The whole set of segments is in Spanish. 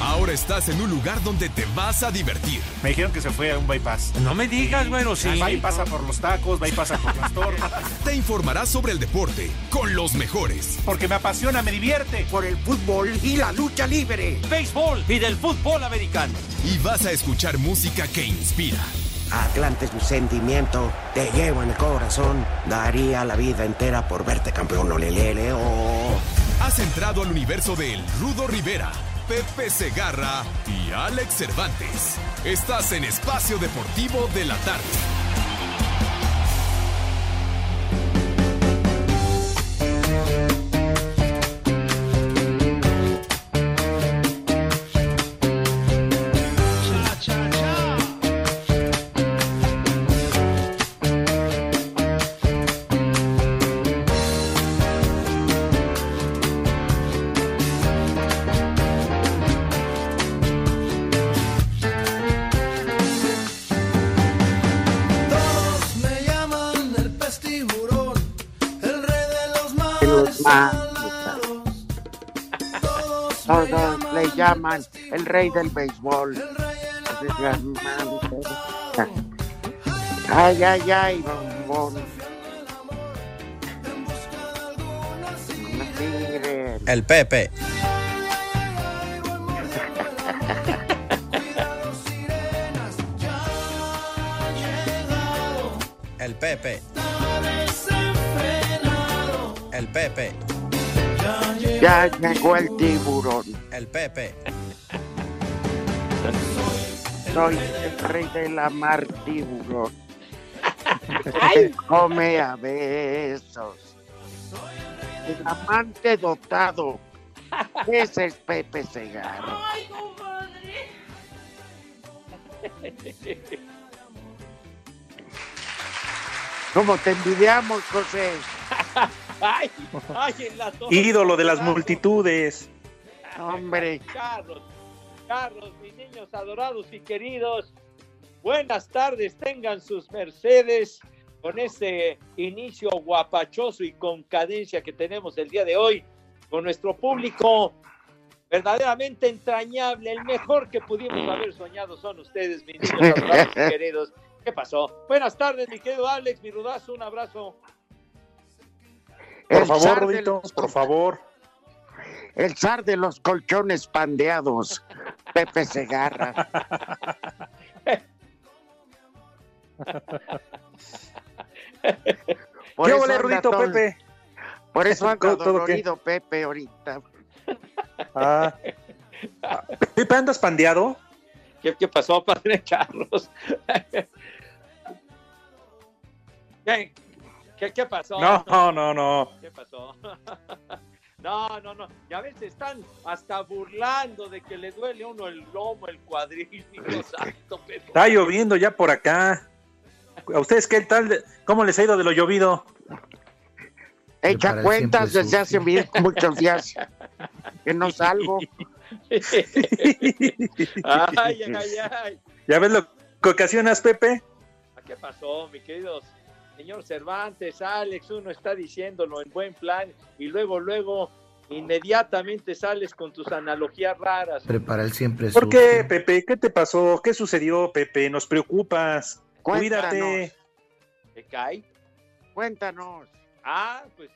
Ahora estás en un lugar donde te vas a divertir. Me dijeron que se fue a un bypass. No me digas, bueno, sí. Pasa por los tacos, pasa por las tortas. Te informarás sobre el deporte con los mejores. Porque me apasiona, me divierte. Por el fútbol y la lucha libre. Béisbol y del fútbol americano. Y vas a escuchar música que inspira. Atlante es mi sentimiento, te llevo en el corazón. Daría la vida entera por verte campeón, olelele, oh. Has entrado al universo de El Rudo Rivera, Pepe Segarra y Alex Cervantes. Estás en Espacio Deportivo de la Tarde. Todos le llaman el rey del béisbol. Ay, ay, ay, bombón. El Pepe. El Pepe. El Pepe. ya llegó el tiburón. El Pepe. Soy el rey de la mar tiburón. Se come a besos. El amante dotado. Ese es Pepe Segarra. ¿Cómo te envidiamos, José? Ay, ay, en la torre. Ídolo de las multitudes. Hombre, Carlos, Carlos, mis niños adorados y queridos, buenas tardes, tengan sus mercedes con este inicio guapachoso y con cadencia que tenemos el día de hoy con nuestro público verdaderamente entrañable, el mejor que pudimos haber soñado son ustedes, mis niños adorados y queridos. ¿Qué pasó? Buenas tardes, mi querido Alex, mi rudazo, un abrazo. Por El favor, los- por favor. el zar de los colchones pandeados. Pepe Segarra. Por ¿Qué anda Rudito, todo- Pepe? Por eso anda ¿Todo- dolorido Pepe ahorita. Ah. Pepe, ¿andas pandeado? ¿Qué, qué pasó, padre Carlos? ¿Qué, qué, qué pasó? No, no, no. ¿Qué pasó? No, no, no. Ya ves, están hasta burlando de que le duele a uno el lomo, el cuadril, Dios santo, pero... Está lloviendo ya por acá. ¿A ustedes qué tal? ¿Cómo les ha ido de lo llovido? Echa cuentas desde hace muchos días que no salgo. Ay, ay, ay, ay. ¿Ya ves lo que ocasionas, Pepe? ¿Qué pasó, mi queridos señor Cervantes, Alex? Uno está diciéndolo en buen plan y luego, luego, inmediatamente sales con tus analogías raras. Prepara el siempre ¿Por qué. Pepe? ¿Qué te pasó? ¿Qué sucedió, Pepe? Nos preocupas. Cuéntanos, Cuídate. ¿Te cae? cuéntanos. Ah, pues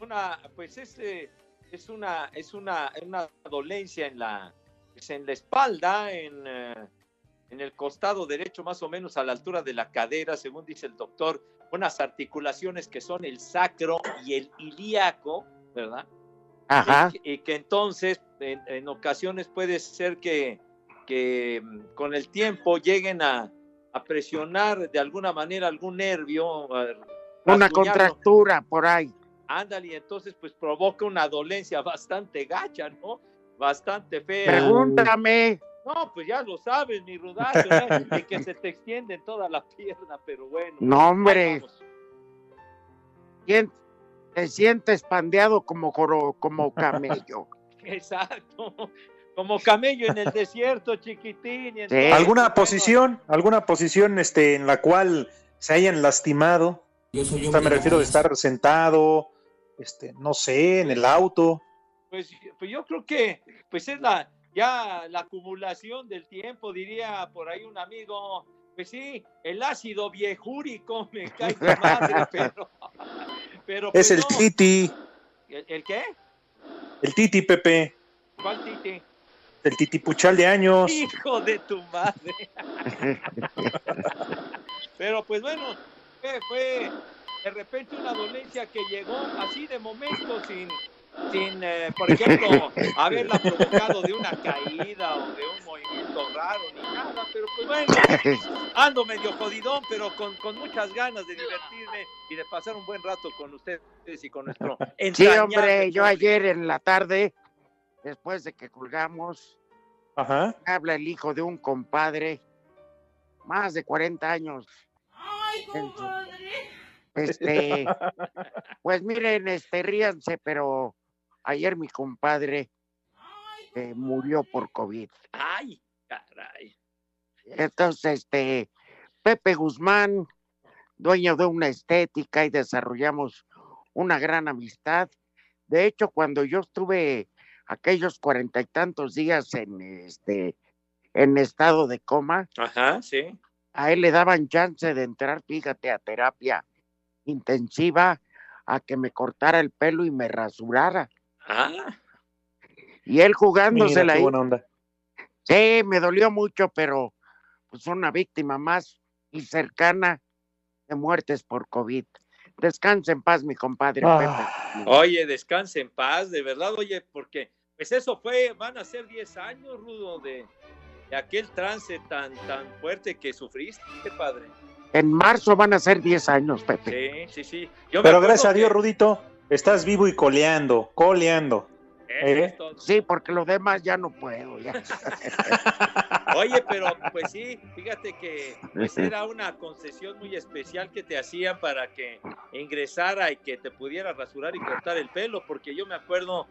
una, pues este es una, es una, una dolencia en la, pues, en la espalda, en, eh, en el costado derecho, más o menos a la altura de la cadera, según dice el doctor, unas articulaciones que son el sacro y el ilíaco, ¿verdad? Ajá. Y, que- y que entonces en, en ocasiones puede ser que, que mm, con el tiempo lleguen a, a presionar de alguna manera algún nervio. Una contractura por ahí. Ándale, y entonces pues provoca una dolencia bastante gacha, ¿no? Bastante fea. Pregúntame. No, pues ya lo sabes, mi rudazo, ¿eh? de que se te extiende en toda la pierna, pero bueno. No, hombre. ¿Quién te sientes pandeado como, joro- como camello? Exacto. Como camello en el desierto, chiquitín. y Sí. ¿Alguna posición, alguna posición este, en la cual se hayan lastimado? O sea, me refiero de estar sentado, este, no sé, en el auto. Pues, pues yo creo que pues es la ya la acumulación del tiempo, diría por ahí un amigo. Pues sí, el ácido viejúrico me cae de madre, pero, pero Es pues el no. Titi, ¿El, el qué? el Titi Pepe, ¿Cuál titi? el Titi Puchal de años. Hijo de tu madre. Pero pues bueno, fue, fue de repente una dolencia que llegó así de momento sin, sin eh, por ejemplo, haberla provocado de una caída o de un movimiento raro ni nada, pero pues bueno, ando medio jodidón, pero con, con muchas ganas de divertirme y de pasar un buen rato con ustedes y con nuestro Sí, hombre, yo ayer en la tarde, después de que colgamos, Ajá. habla el hijo de un compadre, más de 40 años. en su- Este, pues miren, este, ríanse, pero ayer mi compadre eh, murió por COVID. Ay, caray. Entonces, este, Pepe Guzmán, dueño de una estética y desarrollamos una gran amistad. De hecho, cuando yo estuve aquellos cuarenta y tantos días en este, en estado de coma, Ajá, sí. a él le daban chance de entrar, fíjate, a terapia intensiva, a que me cortara el pelo y me rasurara. Ah, Y él Mira, jugándosela qué ahí. buena onda. Sí, me dolió mucho, pero pues una víctima más y cercana de muertes por COVID. Descansa en paz, mi compadre Ah. Pepe. Oye, descanse en paz, de verdad, oye, porque pues eso fue, van a ser 10 años, Rudo, de, de aquel trance tan, tan fuerte que sufriste, padre. En marzo van a ser 10 años, Pepe. Sí, sí, sí. Yo Pero gracias a Dios, que- Rudito, estás vivo y coleando, coleando. ¿Eh? todo. Sí, porque lo demás ya no puedo. Ya. Oye, pero pues sí, fíjate que pues, era una concesión muy especial que te hacían para que ingresara y que te pudiera rasurar y cortar el pelo, porque yo me acuerdo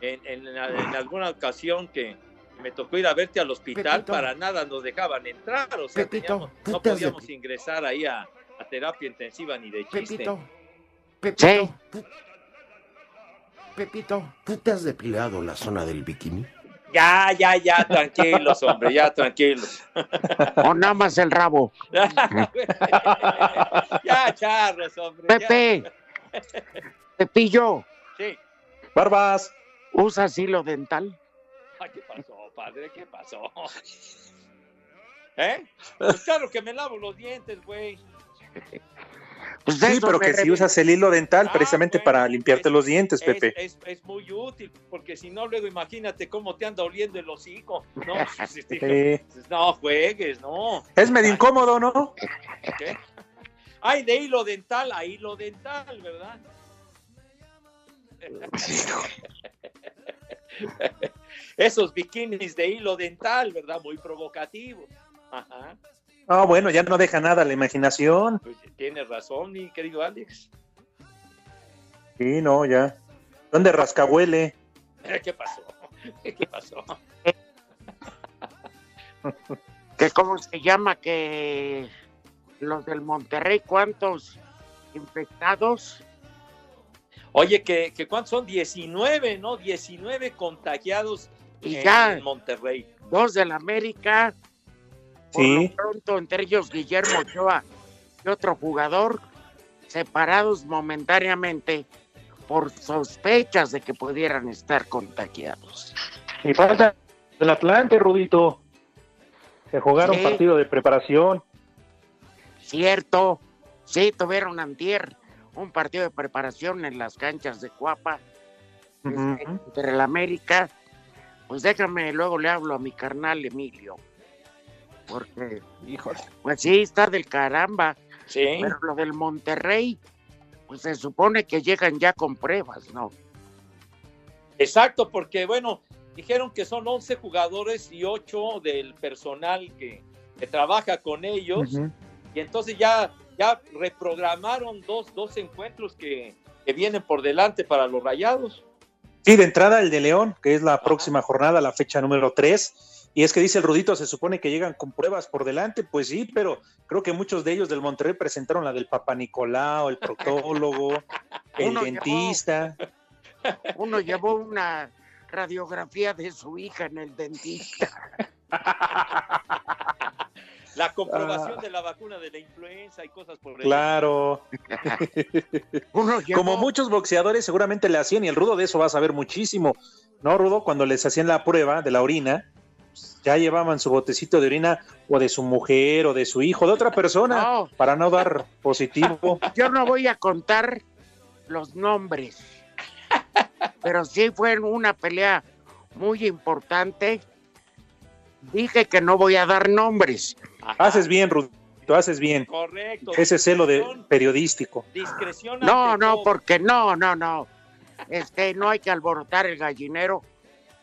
en, en- en alguna ocasión que me tocó ir a verte al hospital, Pepito. para nada nos dejaban entrar, o sea, Pepito, teníamos- no podíamos ingresar ahí a, a terapia intensiva ni de chiste. Pepito, Sí, tú- Pepito, ¿tú te has depilado la zona del bikini? Ya, ya, ya, tranquilos, hombre, ya, tranquilos. o nada más el rabo. ya, charros, hombre. ya. Pepe, Pepillo, Sí. Barbas, ¿usas hilo dental? Ay, ¿qué pasó, padre? ¿Qué pasó? ¿Eh? Pues claro que me lavo los dientes, güey. Pues sí, pero que si usas el hilo dental Ah, precisamente bueno, para limpiarte es- los dientes, Es, Pepe. es- es muy útil, porque si no, luego imagínate cómo te anda oliendo el hocico. No, sí, juegues, no. Es medio incómodo, ¿no? ¿Qué? Ay, de hilo dental a hilo dental, ¿verdad? Esos bikinis de hilo dental, ¿verdad? Muy provocativos. Ajá. Ah, bueno, ya no deja nada la imaginación. Pues tienes razón, mi querido Alex. Sí, no, ya. ¿Dónde rascahuele? ¿Qué pasó? ¿Qué pasó? que cómo se llama que los del Monterrey, ¿cuántos infectados? Oye, que, que ¿cuántos son? 19, ¿no? 19 contagiados Y en, ya. en Monterrey. Dos del América, por Sí. lo pronto entre ellos Guillermo Ochoa y otro jugador, separados momentáneamente por sospechas de que pudieran estar contagiados. Y falta el Atlante, Rudito. Se jugaron Sí. partido de preparación. Cierto, sí, tuvieron antier un partido de preparación en las canchas de Cuapa este, entre el América. Pues déjame, luego le hablo a mi carnal Emilio. Porque, Híjole. pues sí, está del caramba. Sí. Pero lo del Monterrey, pues se supone que llegan ya con pruebas, ¿no? Exacto, porque bueno, dijeron que son 11 jugadores y 8 del personal que, que trabaja con ellos. Y entonces ya, ya reprogramaron dos, dos encuentros que, que vienen por delante para los rayados. Sí, de entrada el de León, que es la próxima jornada, la fecha número 3. Y es que dice el Rudito, se supone que llegan con pruebas por delante, pues sí, pero creo que muchos de ellos del Monterrey presentaron la del Papa Nicolau, el proctólogo, el Uno dentista. Uno llevó una radiografía de su hija en el dentista. La comprobación Ah. de la vacuna de la influenza y cosas por el Claro. Uno llevó, Como muchos boxeadores seguramente le hacían, y el Rudo de eso va a saber muchísimo, ¿no, Rudo? Cuando les hacían la prueba de la orina, ya llevaban su botecito de orina o de su mujer o de su hijo, de otra persona, No. para no dar positivo. yo no voy a contar los nombres, pero sí fue una pelea muy importante. Dije que no voy a dar nombres. Ajá, Haces bien, Rudito, haces bien. Correcto. Ese celo de periodístico. Discreción No, no, todo. porque no, no, no. Este, no hay que alborotar el gallinero,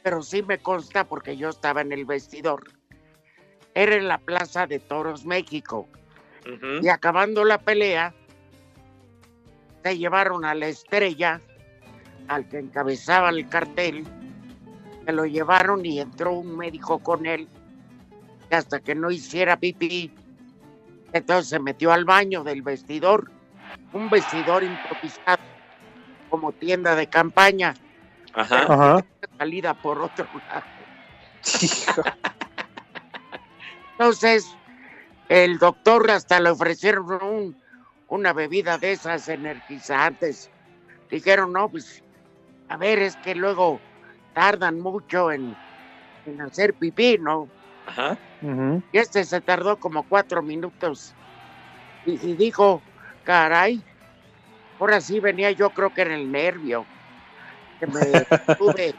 pero sí me consta porque yo estaba en el vestidor. Era en la Plaza de Toros México. Y acabando la pelea, se llevaron a la estrella, al que encabezaba el cartel, se lo llevaron y entró un médico con él, que hasta que no hiciera pipí, entonces se metió al baño del vestidor, un vestidor improvisado, como tienda de campaña, Ajá. Ajá. salida por otro lado. Entonces, el doctor hasta le ofrecieron un- una bebida de esas energizantes. Dijeron, no, pues, a ver, es que luego tardan mucho en, en hacer pipí, ¿no? Ajá. Y este se tardó como cuatro minutos. Y, y dijo, caray, ahora sí venía yo creo que en el nervio. Que me retuve,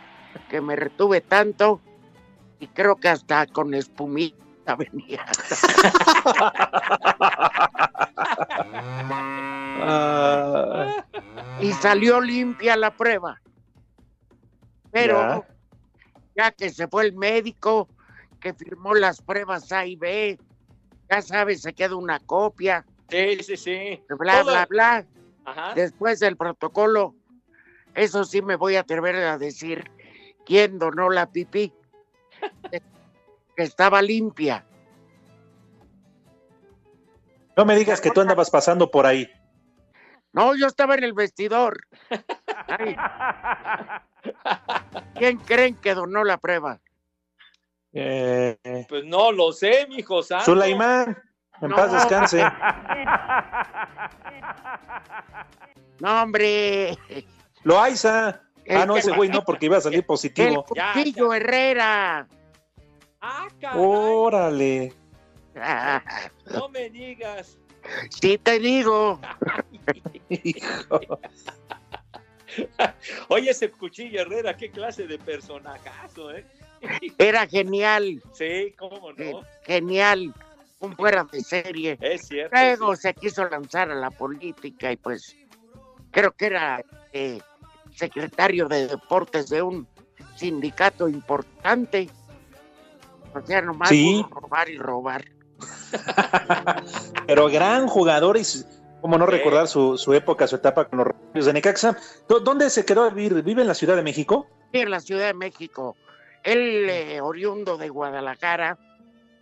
que me retuve tanto y creo que hasta con espumita venía. Ah, Y salió limpia la prueba. Pero Ya. ya que se fue el médico, que firmó las pruebas A y B, ya sabes, se queda una copia, Sí, sí, sí. bla, Todo- bla, bla. Ajá. Después del protocolo, eso sí me voy a atrever a decir quién donó la pipí, que estaba limpia. no me digas que tú andabas pasando por ahí. No, yo estaba en el vestidor. Ay. ¿Quién creen que donó la prueba? Eh, Pues no lo sé, mijo santo. Sulaimán, en No. paz descanse. No, hombre. Loaiza. El Ah, no, ese güey no, porque iba a salir El positivo. Ya, Cuchillo Herrera. Ah, caray, Órale. no me digas. Sí te digo. Hijo. Oye, ese cuchillo Herrera, qué clase de personajazo, ¿eh? Era genial. Sí, cómo no. Genial. Un fuera de serie. Es cierto. Luego sí. se quiso lanzar a la política y pues creo que era eh, secretario de deportes de un sindicato importante. O sea, nomás Sí. robar y robar. Pero gran jugador y cómo no recordar su, su época, su etapa con los Rayos de Necaxa. ¿Dó- ¿Dónde se quedó a vivir? ¿Vive en la Ciudad de México? Sí, en la Ciudad de México. Él, eh, oriundo de Guadalajara,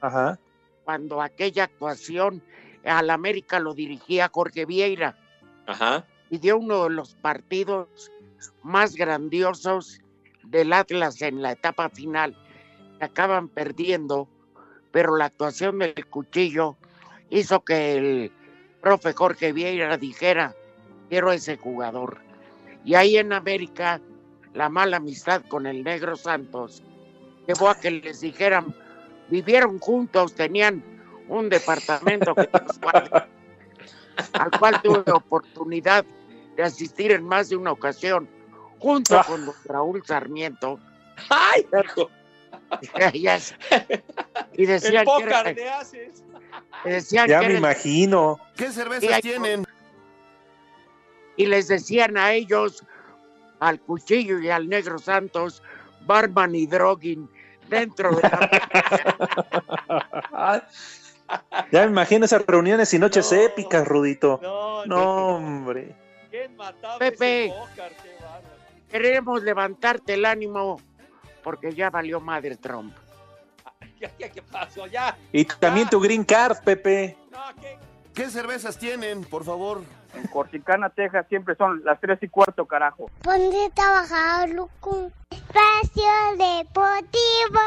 Ajá. cuando aquella actuación al América lo dirigía Jorge Vieira Ajá. y dio uno de los partidos más grandiosos del Atlas en la etapa final. Acaban perdiendo, pero la actuación del cuchillo hizo que el profe Jorge Vieira dijera, quiero ese jugador. Y ahí en América, la mala amistad con el Negro Santos llevó a que les dijeran, vivieron juntos, tenían un departamento que al cual tuve oportunidad de asistir en más de una ocasión, junto Ah. con don Raúl Sarmiento. ¡Ay, y El decían que pócar era, le haces. decían Ya que me era- imagino. ¿Qué cervezas tienen? y les decían a ellos, al Cuchillo y al Negro Santos, Barman y Droguin dentro de la... Ya me imagino esas reuniones y noches épicas, Rudito. No, No, hombre. ¿Quién mataba Pepe. ese? Qué. Queremos levantarte el ánimo porque ya valió madre Trump. Ya, ya, ¿Qué pasó? Ya. Y también tu green card, Pepe. No, ¿qué? ¿Qué cervezas tienen, por favor? En Corticana, Texas, siempre son las tres y cuarto, carajo. Ponte a trabajar, loco. Espacio Deportivo.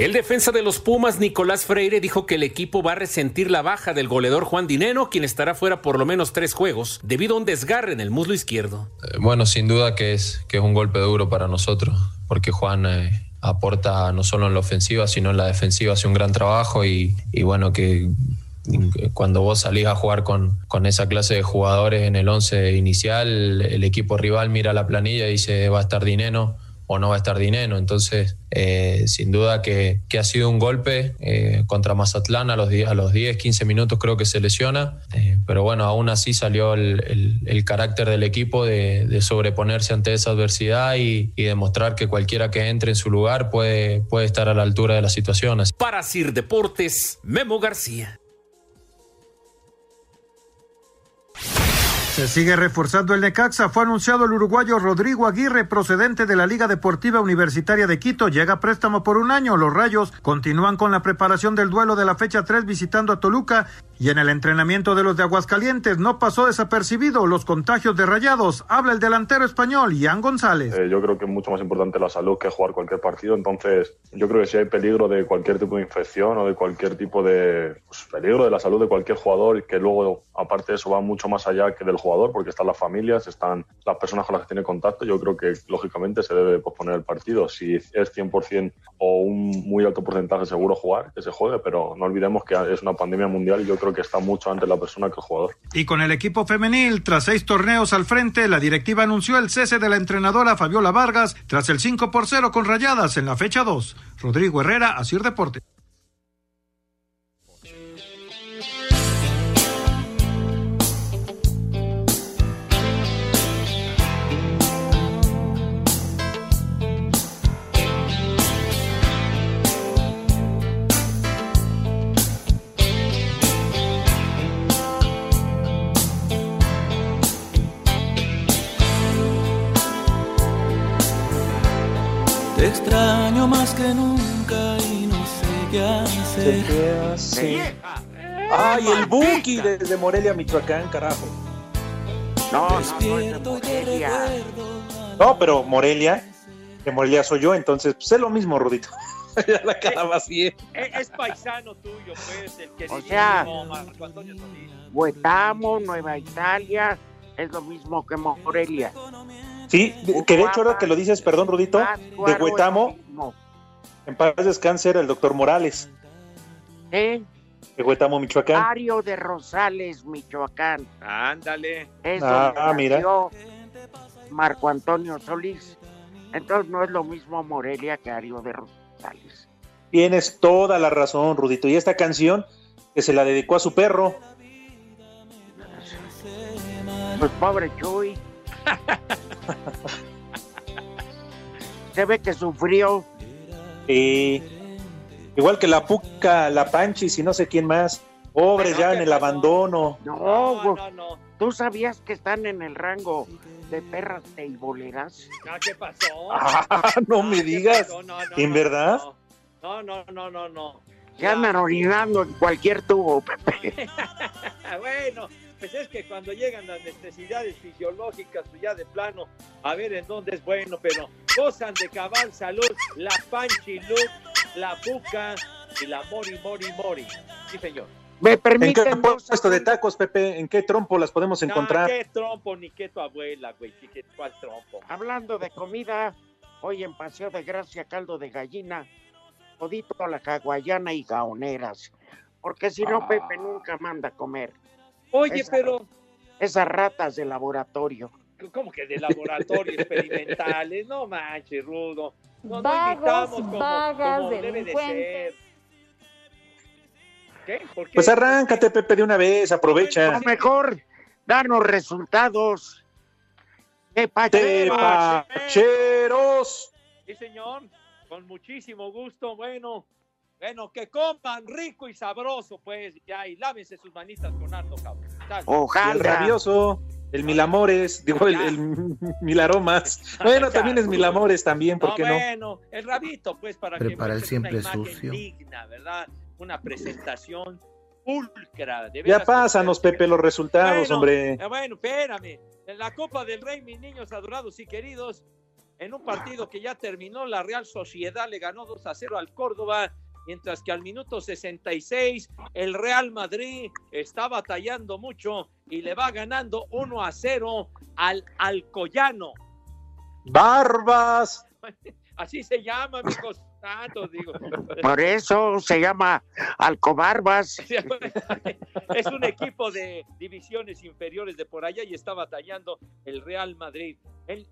El defensa de los Pumas, Nicolás Freire, dijo que el equipo va a resentir la baja del goleador Juan Dineno, quien estará fuera por lo menos tres juegos, debido a un desgarre en el muslo izquierdo. Eh, Bueno, sin duda que es, que es un golpe duro para nosotros, porque Juan eh, aporta no solo en la ofensiva, sino en la defensiva, hace un gran trabajo y, bueno, que que cuando vos salís a jugar con, con esa clase de jugadores en el 11 inicial, el equipo rival mira la planilla y dice va a estar Dineno o no va a estar Dineno. Entonces, eh, sin duda que, que ha sido un golpe eh, contra Mazatlán a los, 10, a los 10, 15 minutos creo que se lesiona, Eh, pero bueno, aún así salió el, el- carácter del equipo de, sobreponerse ante esa adversidad y, demostrar que cualquiera que entre en su lugar puede, puede estar a la altura de las situaciones. Para Sir Deportes, Memo García. Se sigue reforzando el Necaxa. Fue anunciado el uruguayo Rodrigo Aguirre, procedente de la Liga Deportiva Universitaria de Quito. Llega a préstamo por un año. Los Rayos continúan con la preparación del duelo de la fecha 3 visitando a Toluca. Y en el entrenamiento de los de Aguascalientes no pasó desapercibido los contagios de rayados. Habla el delantero español, Ian González. Eh, yo creo que es mucho más importante la salud que jugar cualquier partido. Entonces, yo creo que si hay peligro de cualquier tipo de infección o de cualquier tipo de pues, peligro de la salud de cualquier jugador, que luego, aparte de eso, va mucho más allá que del jugador, porque están las familias, están las personas con las que tiene contacto. Yo creo que, lógicamente, se debe posponer el partido. Si es 100% o un muy alto porcentaje seguro jugar, que se juegue, pero no olvidemos que es una pandemia mundial y yo creo que está mucho antes la persona que el jugador. Y con el equipo femenil, tras seis torneos al frente, la directiva anunció el cese de la entrenadora Fabiola Vargas tras el 5 por 0 con rayadas en la fecha 2. Rodrigo Herrera, Asir Deporte. Extraño más que nunca y no sé qué hacer. Ay, el Buki desde Morelia, Michoacán, carajo. No, y te recuerdo. No, pero Morelia, que Morelia soy yo, entonces pues, es lo mismo, Rudito. ya la cara bien. Es, es paisano tuyo, pues, el que O sea- Marco Antonio Solís. Huetamo, Nueva Italia, es lo mismo que Morelia. Sí, de- que de hecho ahora que lo dices, perdón, Rudito, de Huetamo, en paz descanse era el doctor Morales, ¿Eh? de Huetamo, Michoacán. Ario de Rosales, Michoacán. Ándale. Es Ah, donde mira. nació Marco Antonio Solís. Entonces no es lo mismo Morelia que Ario de Rosales. Tienes toda la razón, Rudito. Y esta canción que se la dedicó a su perro. Pues pobre Chuy. Se ve que sufrió. Y igual que la Puca, la Panchis y no sé quién más. Pobres ya en el abandono. No, güey. ¿Tú sabías que están en el rango de perras teiboleras? No, ¿qué pasó? Ah, no me ¿qué digas. No, no, ¿En no, verdad? No, no, no, no, no. Se andan orinando en cualquier tubo, Pepe. bueno, pues es que cuando llegan las necesidades fisiológicas, pues ya de plano, a ver en dónde es bueno, pero gozan de cabal salud la Panchi Luke, la Puca y la Mori Mori Mori. Sí, señor. Me ¿En qué permiten puesto de tacos, Pepe? ¿En qué trompo las podemos encontrar? No, qué trompo, ni qué tu abuela, güey. ¿Qué, qué- ¿Cuál trompo? Hablando de comida, hoy en Paseo de Gracia, caldo de gallina, todito a la caguayana y gaoneras. Porque si no, Pepe nunca manda a comer. Oye, Esa- pero, Esas ratas de laboratorio. ¿cómo que de laboratorio experimentales? No manches, Rudo. No, no Vagos, invitamos como, vagas, como debe de delincuentes. ser. qué? ¿Por qué? Pues arráncate, Pepe, de una vez, aprovecha. O mejor, danos resultados. Tepacheros. Sí, señor, con muchísimo gusto. Bueno, bueno, que coman rico y sabroso, pues, ya, y lávense sus manitas con harto cabrón. Sale. Y el rabioso, el Milamores, digo, el, el Milaromas. Bueno, también es Milamores también, ¿por No, qué no? bueno, el rabito, pues, para Prepara el que siempre una imagen sucio. digna, ¿verdad? Una presentación pulcra. de Ya pásanos, Pepe, los resultados, Bueno, hombre. eh, bueno, espérame. En la Copa del Rey, mis niños adorados y queridos, en un partido que ya terminó, la Real Sociedad le ganó 2 a 0 al Córdoba, mientras que al minuto 66 el Real Madrid está batallando mucho y le va ganando 1 a 0 al Alcoyano. Barbas. Así se llama, amigos. Digo. Por eso se llama Alcobarbas. es un equipo de divisiones inferiores de por allá y está batallando el Real Madrid. El...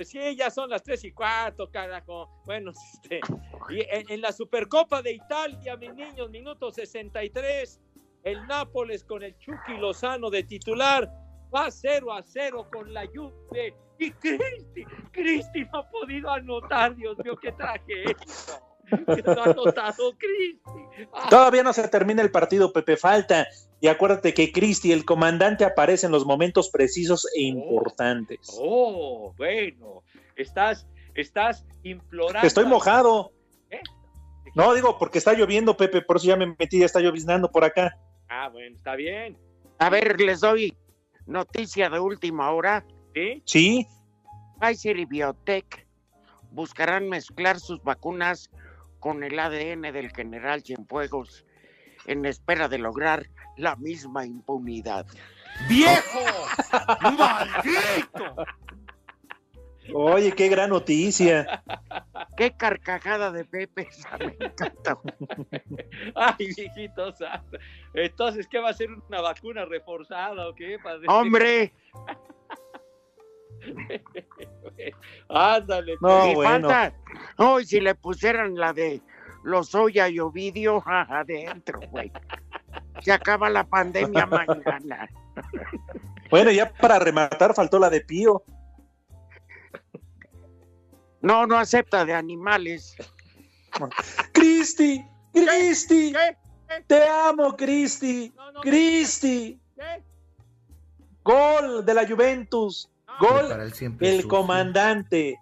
Pues sí, ya son las tres y cuarto, carajo. Bueno, este, y en, la Supercopa de Italia, mis niños, minuto 63, el Nápoles con el Chucky Lozano de titular va 0 a 0 con la Juve y Cristi, Cristi no ha podido anotar, Dios mío, qué tragedia. Que no ha anotado Cristi. Todavía no se termina el partido, Pepe, falta. Y acuérdate que Cristi, el comandante, aparece en los momentos precisos e importantes. Oh, bueno, estás, estás implorando. Estoy mojado. ¿Eh? No, digo, porque está lloviendo, Pepe, por eso ya me metí, ya está lloviznando por acá. Ah, bueno, está bien. A ver, les doy noticia de última hora. ¿Sí? Sí. Pfizer y Biotech buscarán mezclar sus vacunas con el ADN del general Cienfuegos en espera de lograr la misma impunidad. ¡Viejo! ¡Maldito! Oye, qué gran noticia. Qué carcajada de Pepe, me encanta. Ay, viejito santo. Entonces, ¿qué va a ser una vacuna reforzada o qué? Padre? Hombre, Ándale. No, y bueno. falta. Hoy si le pusieran la de Lozoya y Ovidio adentro, güey. Se acaba la pandemia mañana. Bueno, ya para rematar faltó la de Pío. No, no acepta de animales. Cristi, Cristi, te amo, Cristi, Cristi. ¿Qué? Gol de la Juventus, gol el sucio. comandante.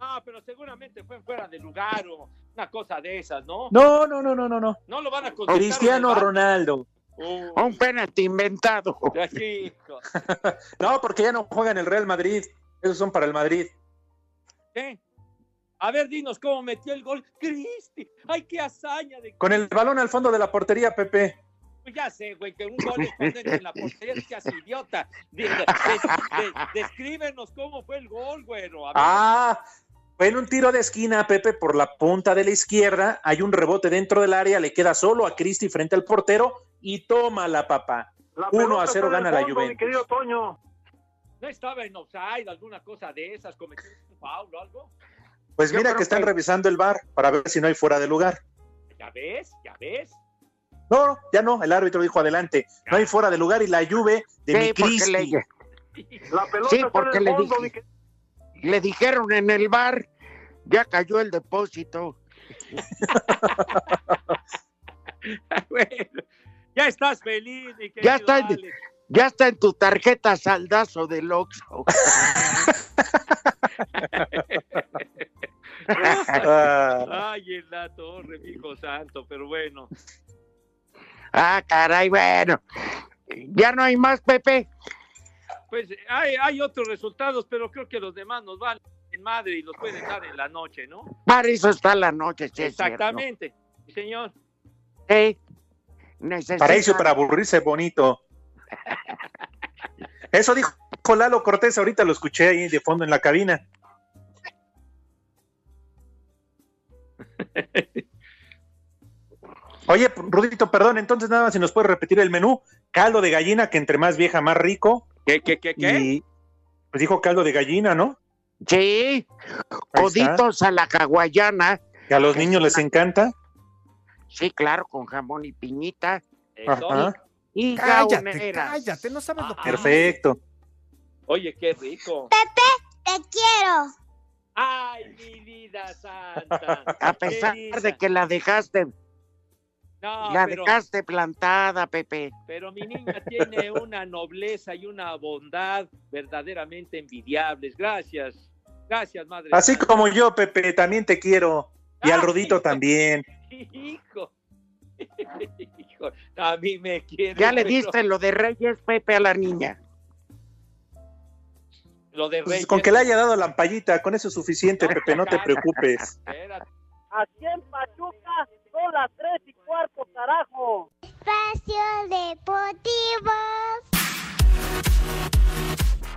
Ah, pero seguramente fue fuera de lugar o una cosa de esas, ¿no? No, no, no, no, no, no. No lo van a contestar. Cristiano Ronaldo. Un penalti inventado. No, porque ya no juega en el Real Madrid. Esos son para el Madrid. ¿Qué? A ver, dinos cómo metió el gol. Cristi, ay, qué hazaña de Con el balón al fondo de la portería, Pepe. Pues ya sé, güey, que un gol es en la portería, no seas idiota. De- de- de- de- descríbenos cómo fue el gol, güero. A ver. Ah, en un tiro de esquina, Pepe, por la punta de la izquierda. Hay un rebote dentro del área, le queda solo a Cristi frente al portero y toma la papá. 1 a 0 gana la Juventus. Toño. ¿No estaba en offside, alguna cosa de esas? ¿Cometió un foul o algo? Pues mira que están que- revisando el bar para ver si no hay fuera de lugar. ¿Ya ves? ¿Ya ves? No, ya no, el árbitro dijo adelante. No hay fuera de lugar y la Juve de mi Sí, Cristi. le, La pelota sí, está porque en le el fondo, mi dije, le dijeron en el bar, ya cayó el depósito. Bueno, ya estás feliz, mi querido Ya está, en, Alex. ya está en tu tarjeta saldazo del Oxxo. Ah, Ay, en la torre, mi hijo santo, pero bueno. Ah, caray, bueno. Ya no hay más, Pepe. Pues hay, hay otros resultados, pero creo que los demás nos van en madre y los pueden dar en la noche, ¿no? Para eso está la noche, sí. Exactamente, señor. Sí. Necesita- para eso, para aburrirse bonito. Eso dijo Lalo Cortés, ahorita lo escuché ahí de fondo en la cabina. Oye, Rudito, perdón, entonces nada más si nos puedes repetir el menú. Caldo de gallina, que entre más vieja, más rico. ¿Qué, qué, qué, qué? Y pues dijo caldo de gallina, ¿no? Sí. Ahí está. Coditos a la hawaiana. Que a los niños les encanta. Sí, claro, con jamón y piñita. Ajá. Y Cállate, gaoneras. cállate, no sabes lo que Perfecto. Oye, qué rico. Pepe, te quiero. Ay, mi vida santa. A pesar de que la dejaste, No, la pero, dejaste plantada, Pepe. pero mi niña tiene una nobleza y una bondad verdaderamente envidiables. Gracias. Gracias, madre. Así como yo, Pepe, también te quiero. Y al Rudito también. Hijo. Hijo. A mí me quiere. Ya le pero diste lo de Reyes, Pepe, a la niña. Lo de Pues Reyes. con que le haya dado la ampallita, con eso es suficiente, Pepe, no te preocupes. Espérate. Aquí en Pachuca son las tres y cuarto, carajo. Espacio Deportivo.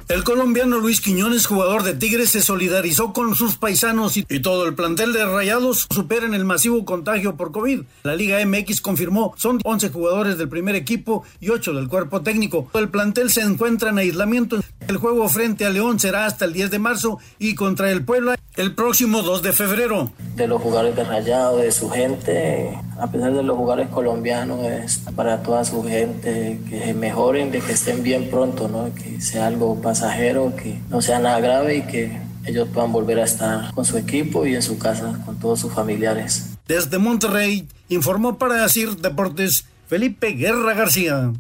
El colombiano Luis Quiñones, jugador de Tigres, se solidarizó con sus paisanos y, todo el plantel de Rayados superan el masivo contagio por COVID. La Liga MX confirmó, son 11 jugadores del primer equipo y 8 del cuerpo técnico. El plantel se encuentra en aislamiento. El juego frente a León será hasta el 10 de marzo y contra el Puebla el próximo 2 de febrero. de los jugadores de Rayado, de su gente, a pesar de los jugadores colombianos, es para toda su gente que mejoren, de que estén bien pronto, ¿no? que sea algo pasajero, que no sea nada grave y que ellos puedan volver a estar con su equipo y en su casa con todos sus familiares. Desde Monterrey, informó para decir Deportes Felipe Guerra García.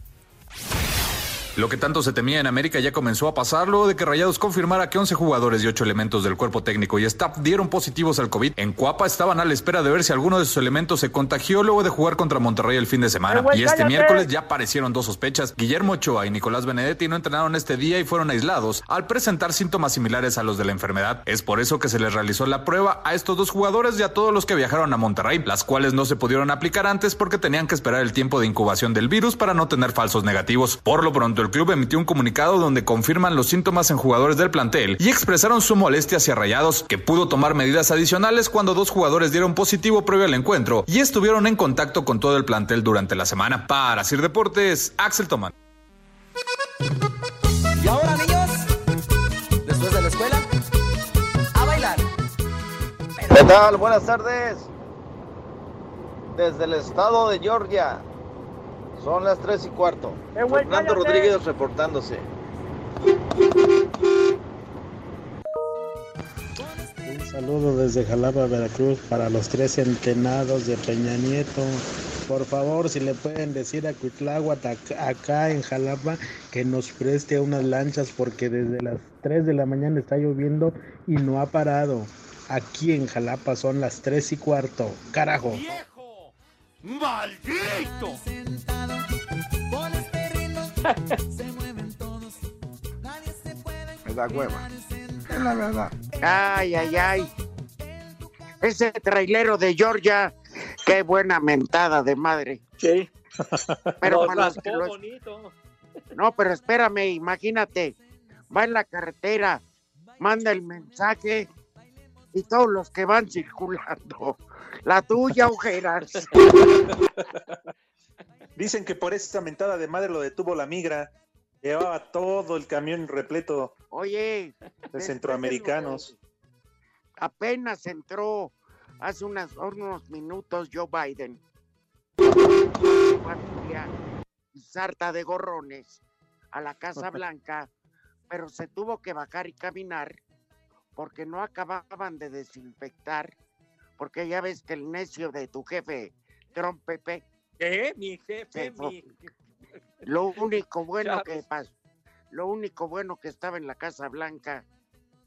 Lo que tanto se temía en América ya comenzó a pasar luego de que Rayados confirmara que 11 jugadores y 8 elementos del cuerpo técnico y staff dieron positivos al COVID. En Cuapa estaban a la espera de ver si alguno de sus elementos se contagió luego de jugar contra Monterrey el fin de semana. ¡Eh, güey, Y este miércoles ya aparecieron dos sospechas. Guillermo Ochoa y Nicolás Benedetti no entrenaron este día y fueron aislados al presentar síntomas similares a los de la enfermedad. Es por eso que se les realizó la prueba a estos dos jugadores y a todos los que viajaron a Monterrey, las cuales no se pudieron aplicar antes porque tenían que esperar el tiempo de incubación del virus para no tener falsos negativos. Por lo pronto, el club emitió un comunicado donde confirman los síntomas en jugadores del plantel y expresaron su molestia hacia Rayados, que pudo tomar medidas adicionales cuando dos jugadores dieron positivo previo al encuentro y estuvieron en contacto con todo el plantel durante la semana. Para Sir Deportes, Axel Tomán. Y ahora, niños, después de la escuela, a bailar. ¿Qué tal? Buenas tardes. Desde el estado de Georgia. Son las 3 y cuarto. güey, Fernando cállate. Rodríguez reportándose. Un saludo desde Jalapa, Veracruz, para los tres centenados de Peña Nieto. Por favor, si le pueden decir a Cuitláhuac ac- acá en Jalapa que nos preste unas lanchas porque desde las 3 de la mañana está lloviendo y no ha parado. Aquí en Jalapa son las 3 y cuarto. Carajo. ¡Maldito! Me da hueva. Es la verdad. Ay, ay, ay. Ese trailero de Georgia, qué buena mentada de madre. Sí. Pero lo- bonito. No, pero espérame, imagínate. Va en la carretera, manda el mensaje y todos los que van circulando. La tuya, ojeras. Dicen que por esa mentada de madre lo detuvo la migra. Llevaba todo el camión repleto Oye, de centroamericanos. apenas entró hace unas, unos minutos Joe Biden. Sarta de gorrones a la Casa Blanca, pero se tuvo que bajar y caminar porque no acababan de desinfectar, porque ya ves que el necio de tu jefe, Trump Pepe, ¿Qué? Mi jefe, mi... lo único bueno que pasó, lo único bueno que estaba en la Casa Blanca,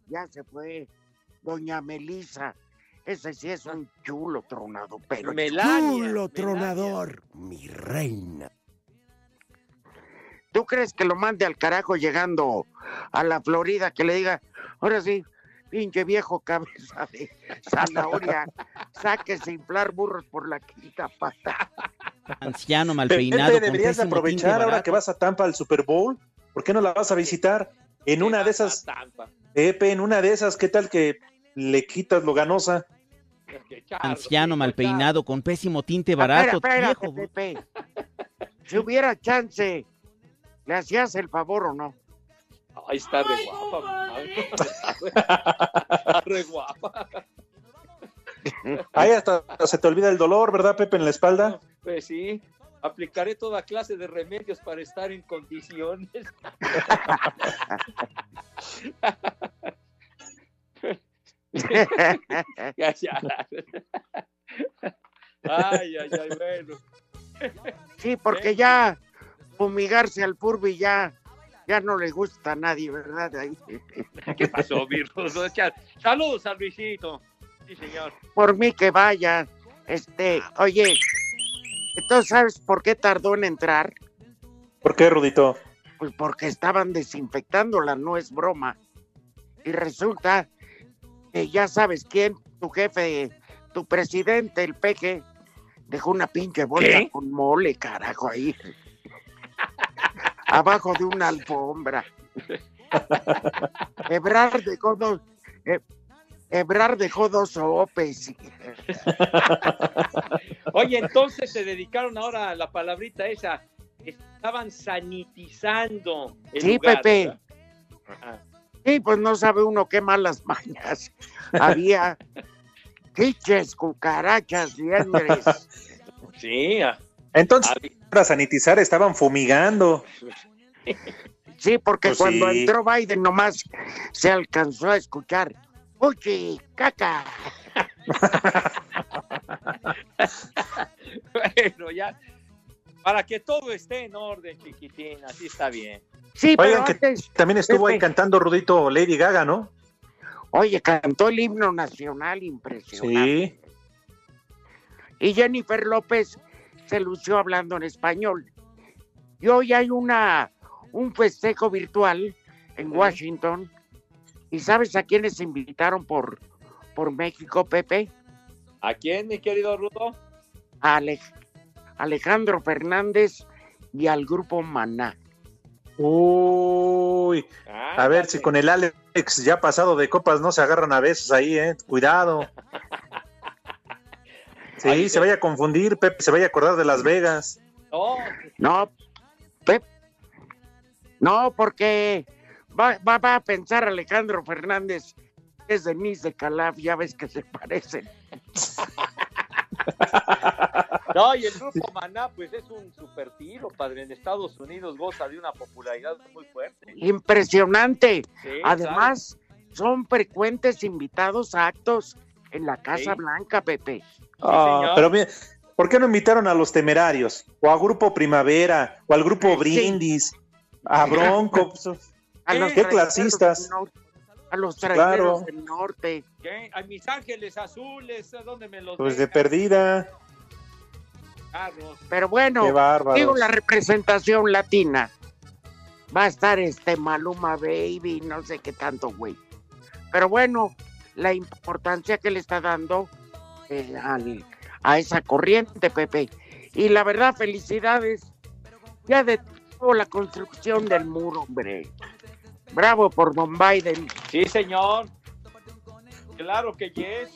ya se fue Doña Melisa. Ese sí es un chulo tronado, pero Melania, chulo tronador, mi reina. ¿Tú crees que lo mande al carajo llegando a la Florida que le diga, ahora sí, pinche viejo cabeza de zanahoria, sáquese inflar burros por la quinta pata? Anciano mal peinado. Pepe, con deberías de pésimo tinte aprovechar ahora barato. que vas a Tampa al Super Bowl. ¿Por qué no la vas a visitar? En una de esas. Pepe, en una de esas, ¿qué tal que le quitas lo ganosa? Anciano mal peinado con pésimo tinte Espera, barato. espérate, viejo. Pepe. Si hubiera chance, ¿le hacías el favor o no? Ay, está re guapa. Está re guapa. Ahí hasta se te olvida el dolor, ¿verdad, Pepe, en la espalda? Pues sí, aplicaré toda clase de remedios para estar en condiciones. ya, ya. Ay, ay, ay, bueno. Sí, porque ya fumigarse al Purbi ya, ya no le gusta a nadie, ¿verdad? Ahí. ¿Qué pasó, Virgo? Saludos a Luisito. Sí, señor. Por mí que vaya. Este, oye, ¿entonces sabes por qué tardó en entrar? ¿Por qué, Rudito? Pues porque estaban desinfectándola, no es broma. Y resulta que ya sabes quién, tu jefe, tu presidente, el peje, dejó una pinche bolsa ¿Qué? con mole, carajo, ahí. Abajo de una alfombra. Ebrar dejó dos, eh, Ebrar dejó dos sopes. Oye, entonces se dedicaron ahora a la palabrita esa. Estaban sanitizando el Sí, lugar, Pepe. Ajá. Sí, pues no sabe uno qué malas mañas. Había quiches, cucarachas, liendres. Sí, ah, Entonces, para sanitizar estaban fumigando. Sí, porque Pues cuando sí. entró Biden nomás se alcanzó a escuchar. Uchi, caca. bueno, ya. Para que todo esté en orden, chiquitín, así está bien. Sí, pero Oigan, que antes, también estuvo ahí Pepe. cantando Rudito Lady Gaga, ¿no? oye, cantó el himno nacional impresionante. Sí. Y Jennifer López se lució hablando en español. Y hoy hay una un festejo virtual en Washington. ¿Y sabes a quiénes invitaron por, por México, Pepe? ¿A quién, mi querido Rudo? A Ale- Alejandro Fernández y al grupo Maná. Uy, a ver si con el Alex ya pasado de copas no se agarran a besos ahí, eh. Cuidado. Sí, se vaya a confundir, Pepe, se vaya a acordar de Las Vegas. No, No, Pep. No, porque va, va, va a pensar Alejandro Fernández que es Denise de Calaf, ya ves que se parecen. no, y el grupo Maná, pues es un super tiro, padre. En Estados Unidos goza de una popularidad muy fuerte. Impresionante. Sí, Además, son frecuentes invitados a actos en la Casa Sí. Blanca, Pepe. Ah, pero mira, ¿por qué no invitaron a los temerarios? O a Grupo Primavera, o al Grupo Brindis, a Bronco. pues, A los ¿Qué clasistas? del norte, A los Claro. traileros del norte. ¿Qué? A mis ángeles azules, ¿a dónde me los Pues de perdida. Pero bueno, digo la representación latina. Va a estar este Maluma Baby, no sé qué tanto, güey. Pero bueno, la importancia que le está dando eh, al- a esa corriente, Pepe. Y la verdad, felicidades. Ya detuvo la construcción del muro, hombre. Bravo por Don Biden. Sí, señor. Claro que yes.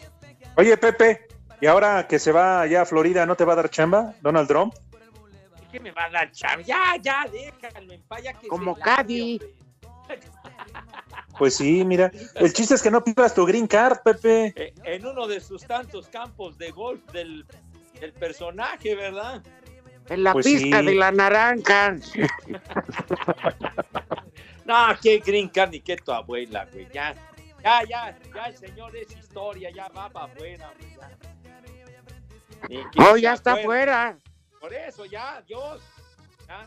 Oye, Pepe, ¿y ahora que se va allá a Florida no te va a dar chamba, Donald Trump? ¿Qué me va a dar chamba? Ya, ya, déjalo en paz, ya que Como Cadi. Pues sí, mira. El chiste es que no pierdas tu green card, Pepe. Eh, en uno de sus tantos campos de golf del, del personaje, ¿verdad? En la Pues pista sí. de la naranja. No, qué green card ni qué tu abuela, güey. Ya, ya, ya, ya el señor es historia, ya va para afuera, güey. Ya. Oh, ya está acuerde. fuera. Por eso, ya, Dios. Ya.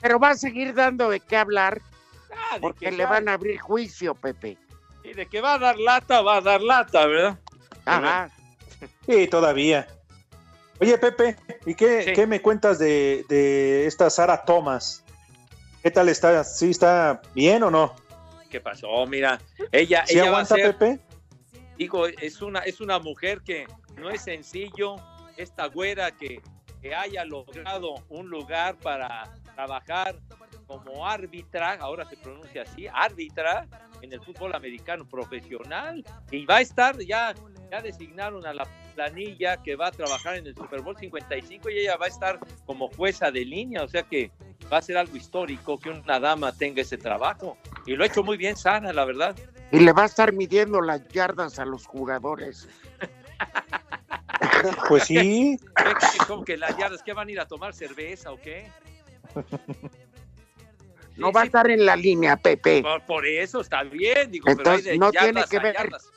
Pero va a seguir dando de qué hablar Ah, porque que le ya- van a abrir juicio, Pepe. Y de que va a dar lata, va a dar lata, ¿verdad? Ajá. Sí, todavía. Oye, Pepe, ¿y qué, Sí. qué me cuentas de, de esta Sara Thomas? ¿Qué tal está? ¿Sí está bien o no? ¿Qué pasó? Mira, ella, ¿Sí ella va a aguanta, ser, Pepe? digo, es una, es una mujer que no es sencillo, esta güera que, que haya logrado un lugar para trabajar como árbitra, ahora se pronuncia así, árbitra en el fútbol americano profesional, y va a estar, ya, ya designaron a la planilla que va a trabajar en el Super Bowl 55 y ella va a estar como jueza de línea, o sea que va a ser algo histórico que una dama tenga ese trabajo. Y lo ha hecho muy bien Sara, la verdad. Y le va a estar midiendo las yardas a los jugadores. Pues sí. ¿Cómo que las yardas? ¿Qué van a ir a tomar cerveza o qué? No va a estar en la línea, Pepe. Por, por eso está bien, digo, pero hay Entonces de no tiene yardas que ver. yardas.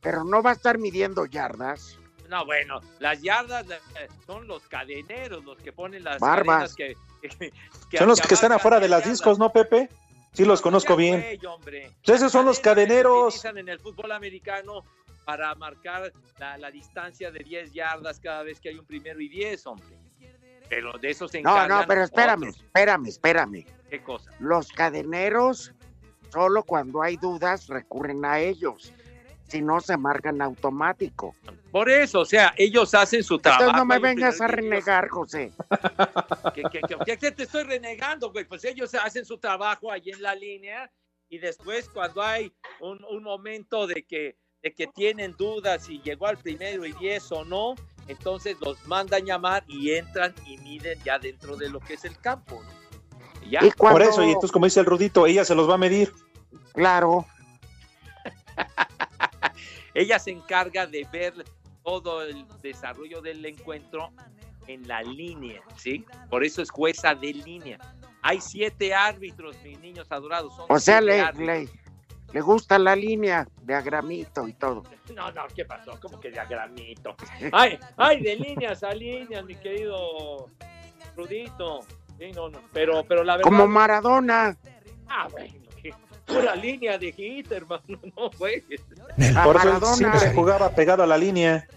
Pero no va a estar midiendo yardas. No, bueno, las yardas eh, son los cadeneros los que ponen las Barbas. que, que- que- Son los que están afuera de las yardas. discos, ¿no, Pepe? Sí, los conozco Ya, bien. güey. Pues esos son los cadeneros. en el fútbol americano para marcar la, la distancia de 10 yardas cada vez que hay un primero y 10, hombre. Pero de eso se No, no, pero espérame, otros. espérame, espérame. ¿Qué cosa? Los cadeneros, solo cuando hay dudas, recurren a ellos. Si no, se marcan automático. Por eso, o sea, ellos hacen su trabajo. Entonces no me vengas a renegar, José. ¿Qué, qué, qué- qué- qué te estoy renegando, güey? Pues ellos hacen su trabajo ahí en la línea y después cuando hay un, un momento de que, de que tienen dudas si llegó al primero y diez o no, entonces los mandan llamar y entran y miden ya dentro de lo que es el campo. ¿no? Y ya. Por eso, y entonces, como dice el Rudito, ella se los va a medir. Claro. Ella se encarga de ver todo el desarrollo del encuentro en la línea, ¿sí? Por eso es jueza de línea. Hay siete árbitros, mis niños adorados. son O sea, le, árbitros. le, le gusta la línea de agramito y todo. No, no, ¿qué pasó? ¿Cómo que diagramito? Ay, ay, de líneas a líneas, mi querido Rudito. Sí, no, no, pero, pero la verdad. Como Maradona. Ah, bueno, pura línea de hit, hermano, no. Por eso él Maradona. siempre jugaba pegado a la línea.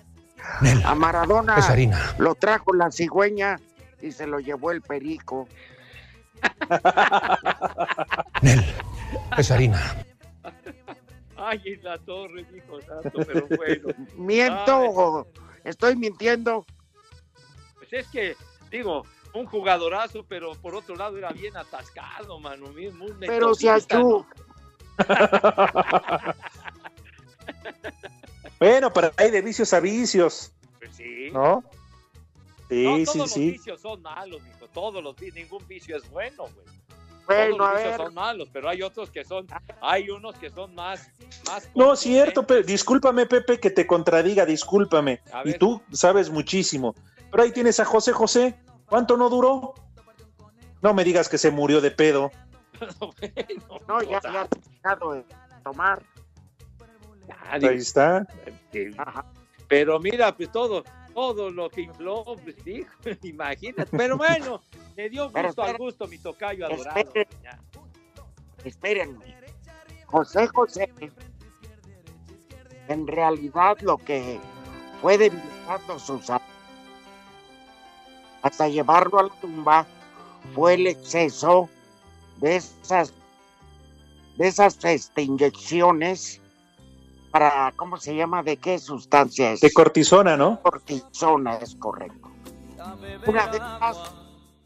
A Maradona Es harina. lo trajo la cigüeña y se lo llevó el perico. Es harina. Ay, en la torre, hijo santo, pero bueno. ¿Miento Ay, o estoy mintiendo? pues es que, digo, un jugadorazo, pero por otro lado era bien atascado, mano. Muy, Pero si. ¿no? Bueno, pero hay de vicios a vicios, Pues sí. ¿no? Sí, No, sí, todos los sí. vicios son malos, mijo. Todos los vi- ningún vicio es bueno, güey. Bueno, todos los vicios ver. son malos, pero hay otros que son, hay unos que son más, más No, cierto, pero discúlpame, Pepe, que te contradiga, discúlpame. Y tú sabes muchísimo. Pero ahí tienes a José José. ¿Cuánto no duró? No me digas que se murió de pedo. No, ya, ya ha dejado de tomar. Ah, Ahí está. Pero mira, pues todo, todo lo que infló, pues dijo, imagínate. Pero bueno, me dio gusto al espera- gusto mi tocayo adorado. Esperen. Espérenme. José José, en realidad lo que fue debilitando sus hasta llevarlo a la tumba fue el exceso de esas de esas este, inyecciones para ¿cómo se llama? ¿De qué sustancia es? De cortisona, ¿no? cortisona es correcto. Una de esas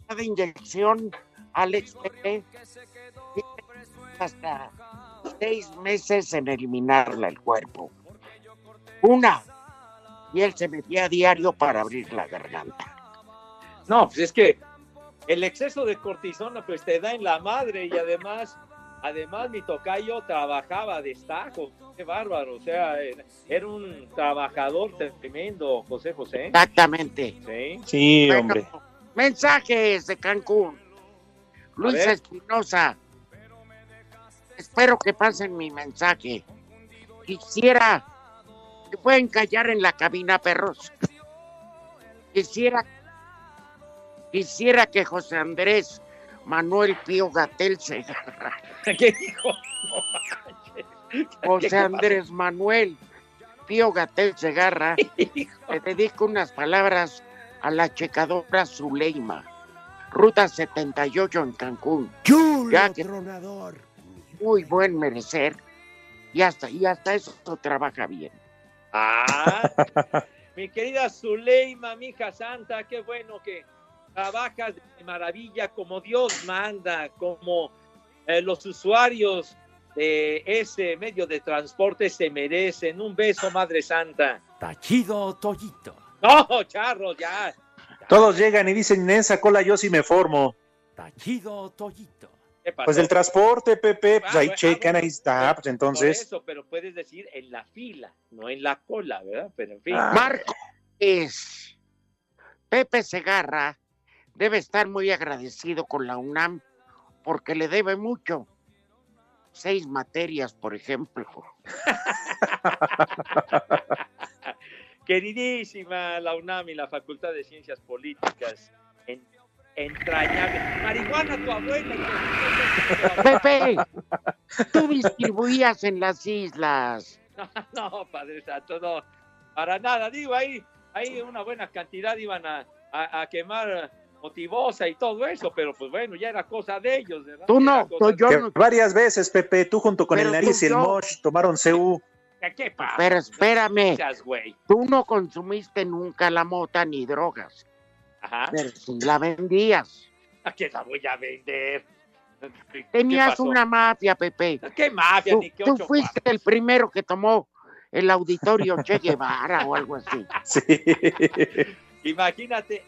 cada inyección Alex Pepe tiene hasta seis meses en eliminarla el cuerpo. Una. Y él se metía a diario para abrir la garganta. No, pues es que el exceso de cortisona pues te da en la madre y además, además mi tocayo trabajaba a destajo, qué bárbaro, o sea, era- era un trabajador tremendo, José José. Exactamente. Sí. Sí, Bueno, hombre. Mensajes de Cancún. Luis. Espinosa. Espero que pasen mi mensaje. Quisiera que pueden callar en la cabina, perros. Quisiera, quisiera que José Andrés Manuel Pío Gatel Segarra. ¿Qué dijo? José ¿Qué Andrés Manuel Pío Gatel Segarra le dedico unas palabras a la checadora Zuleima. Ruta 78 en Cancún. Ya que- Muy buen merecer. Y hasta, y hasta eso trabaja bien. Ah, mi querida Zuleima, mi hija santa, qué bueno que trabajas de maravilla como Dios manda, como eh, los usuarios de ese medio de transporte se merecen. Un beso, Madre Santa. Tachido Toyito. No, charro, ya. Todos llegan y dicen, en esa cola yo sí me formo. Tachido Toyito. Pues del transporte, Pepe, pues Ah, ahí bueno, checan, ah, ahí está, pues Por entonces. eso, pero puedes decir en la fila, no en la cola, ¿verdad? Pero en fin. Ah. Marco es Pepe Segarra debe estar muy agradecido con la UNAM porque le debe mucho. Seis materias, por ejemplo. Queridísima la UNAM y la Facultad de Ciencias Políticas. En, entrañable. Marihuana, tu abuela. Pepe, tú distribuías en las islas. No, Padre Santo, no. Para nada. Digo, ahí, ahí una buena cantidad iban a, a- a quemar motivosa y todo eso, pero pues bueno, ya era cosa de ellos, ¿verdad? Tú no, tú- yo no. varias veces, Pepe, tú junto con Pero el nariz tú y el no. mosh tomaron CU. ¿Qué, qué pasa? Pero espérame, Seas güey. tú no consumiste nunca la mota ni drogas, Ajá. pero sí la vendías. ¿A qué la voy a vender? ¿Qué Tenías una mafia, Pepe. ¿Qué mafia? Tú, Ni qué tú ocho fuiste el primero que tomó el auditorio Che Guevara o algo así. Sí. Imagínate,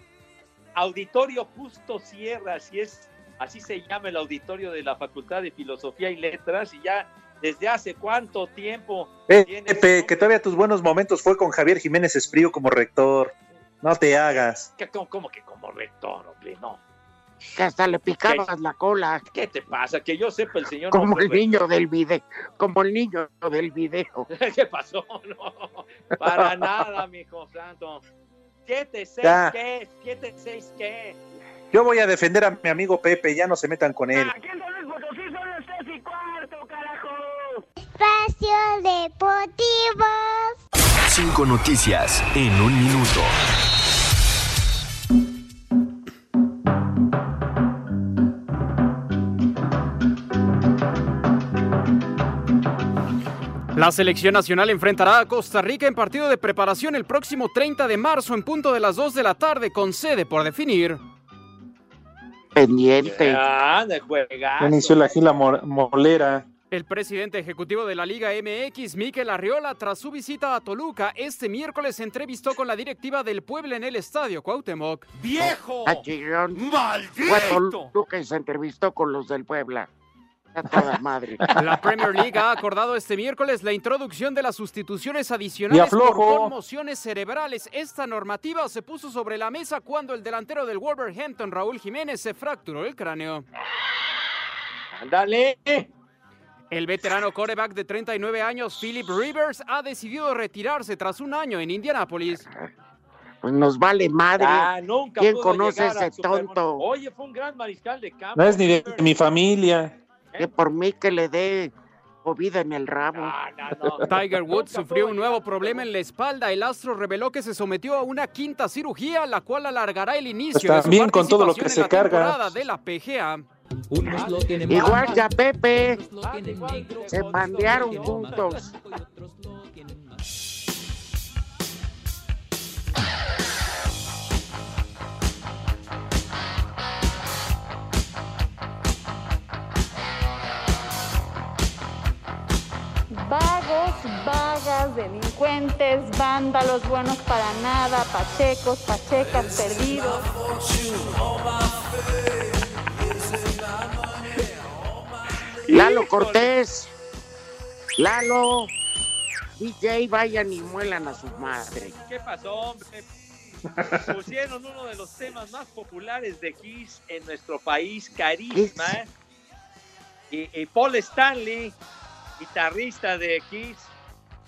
Auditorio Justo Sierra, así es, así se llama el auditorio de la Facultad de Filosofía y Letras, y ya desde hace cuánto tiempo Eh, tiene Pepe, que todavía tus buenos momentos fue con Javier Jiménez Esprío como rector. No te hagas. como, como que como rector, hombre, no. Que hasta le picabas la cola, ¿Qué te pasa? Que yo sepa el señor. como el niño del video, como el niño del video. ¿Qué pasó? No, para nada, mijo santo. Siete, seis, Ya. ¿qué? Siete, seis, ¿qué? Yo voy a defender a mi amigo Pepe, ya no se metan con él. Aquí en San Luis Potosí son las tres y cuarto, carajo. Espacio Deportivo. Cinco noticias en un minuto. La selección nacional enfrentará a Costa Rica en partido de preparación el próximo 30 de marzo en punto de las 2 de la tarde con sede por definir. Pendiente. Ah. Ya inició la gila mo- molera. El presidente ejecutivo de la Liga MX, Miquel Arriola, tras su visita a Toluca, este miércoles se entrevistó con la directiva del Puebla en el estadio Cuauhtémoc. ¡Viejo! Chillón. Fue Toluca y se entrevistó con los del Puebla. A toda madre. La Premier League ha acordado este miércoles la introducción de las sustituciones adicionales por conmociones cerebrales. Esta normativa se puso sobre la mesa cuando el delantero del Wolverhampton, Raúl Jiménez, se fracturó el cráneo. Ándale. El veterano coreback de 39 años, Philip Rivers, ha decidido retirarse tras un año en Indianápolis. Pues nos vale madre. Ah, nunca ¿Quién conoce ese tonto? Oye, fue un gran mariscal de campo. No es ni de mi familia. Que por mí que le dé COVID en el rabo. No, no. Tiger Woods sufrió un nuevo problema en la espalda. El astro reveló que se sometió a una quinta cirugía, la cual alargará el inicio Está de su bien con todo lo que se carga. de la PGA. Igual que a Pepe. Se pandearon juntos. Vagos, vagas, delincuentes, vándalos, buenos para nada, pachecos, pachecas, perdidos. Lalo Cortés. Lalo. DJ, vayan y muelan a su madre. ¿Qué pasó, hombre? Pusieron uno de los temas más populares de Kiss en nuestro país, Carisma. Y, y Paul Stanley, guitarrista de Kiss,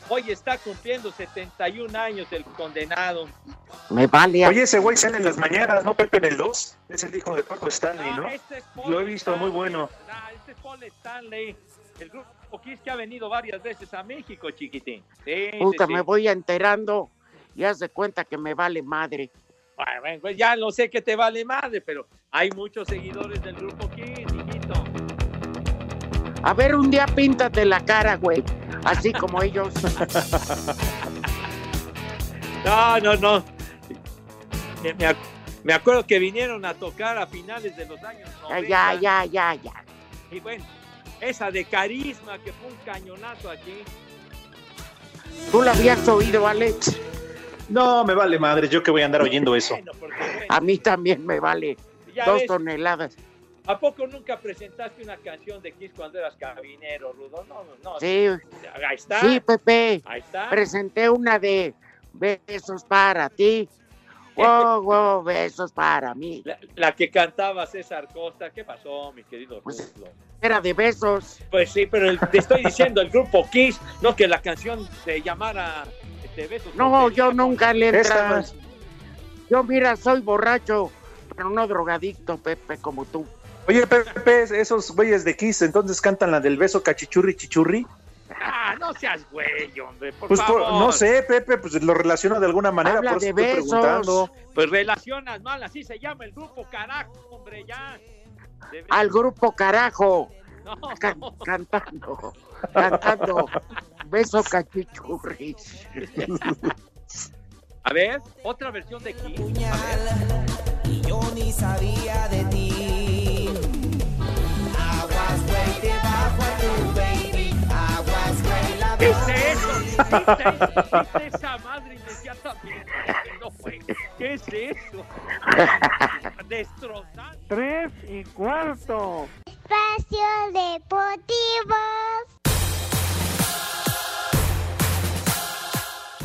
hoy está cumpliendo 71 años el condenado. Me vale. a- Oye, ese güey sale en las mañanas, ¿no? Pepe en el 2. Es el hijo de Paco Stanley, ¿no? Ah, este es Paul Lo he visto, muy bueno. Ah, este es Paul Stanley, el grupo Kiss que ha venido varias veces a México, chiquitín. Sí, sí, Puta, sí. me voy enterando. Y haz de cuenta que me vale madre. Bueno, bueno, pues ya no sé qué te vale madre, pero hay muchos seguidores del grupo Kiss. A ver, un día píntate la cara, güey. Así como ellos. No, no, no. Me, me ac- me acuerdo que vinieron a tocar a finales de los años Ya, 90. ya, ya, ya, ya. Y bueno, esa de carisma que fue un cañonazo aquí. ¿Tú la habías oído, Alex? No, me vale madre, yo que voy a andar oyendo eso. A mí también me vale. Ya Dos ves. toneladas. ¿A poco nunca presentaste una canción de Kiss cuando eras cabinero, Rudo? No, no, no. Sí. Ahí está. Sí, Pepe. Ahí está. Presenté una de besos para ti. Wow, wow, besos para mí. La, la que cantaba César Costa. ¿Qué pasó, mi querido Pues, Rudo? Era de besos. Pues sí, pero el- te estoy diciendo el grupo Kiss, no que la canción se llamara este, Besos. No, yo nunca le. Estas. Yo, mira, soy borracho, pero no drogadicto, Pepe, como tú. Oye, Pepe, esos güeyes de Kiss entonces cantan la del beso cachichurri chichurri. Ah, no seas güey, hombre, por Pues por- no sé, Pepe, pues lo relaciono de alguna manera, Habla por eso de estoy besos. preguntando. Pues relacionas mal, así se llama el grupo, carajo, hombre, ya. Debería- Al grupo carajo, No, can- cantando, cantando, beso cachichurris. A ver, otra versión de Kiss. A ver. Y yo ni sabía de ti. Eso? ¿Viste, viste esa madre? No. ¿Qué es eso? Destrozando. Tres y cuarto. Espacio Deportivo.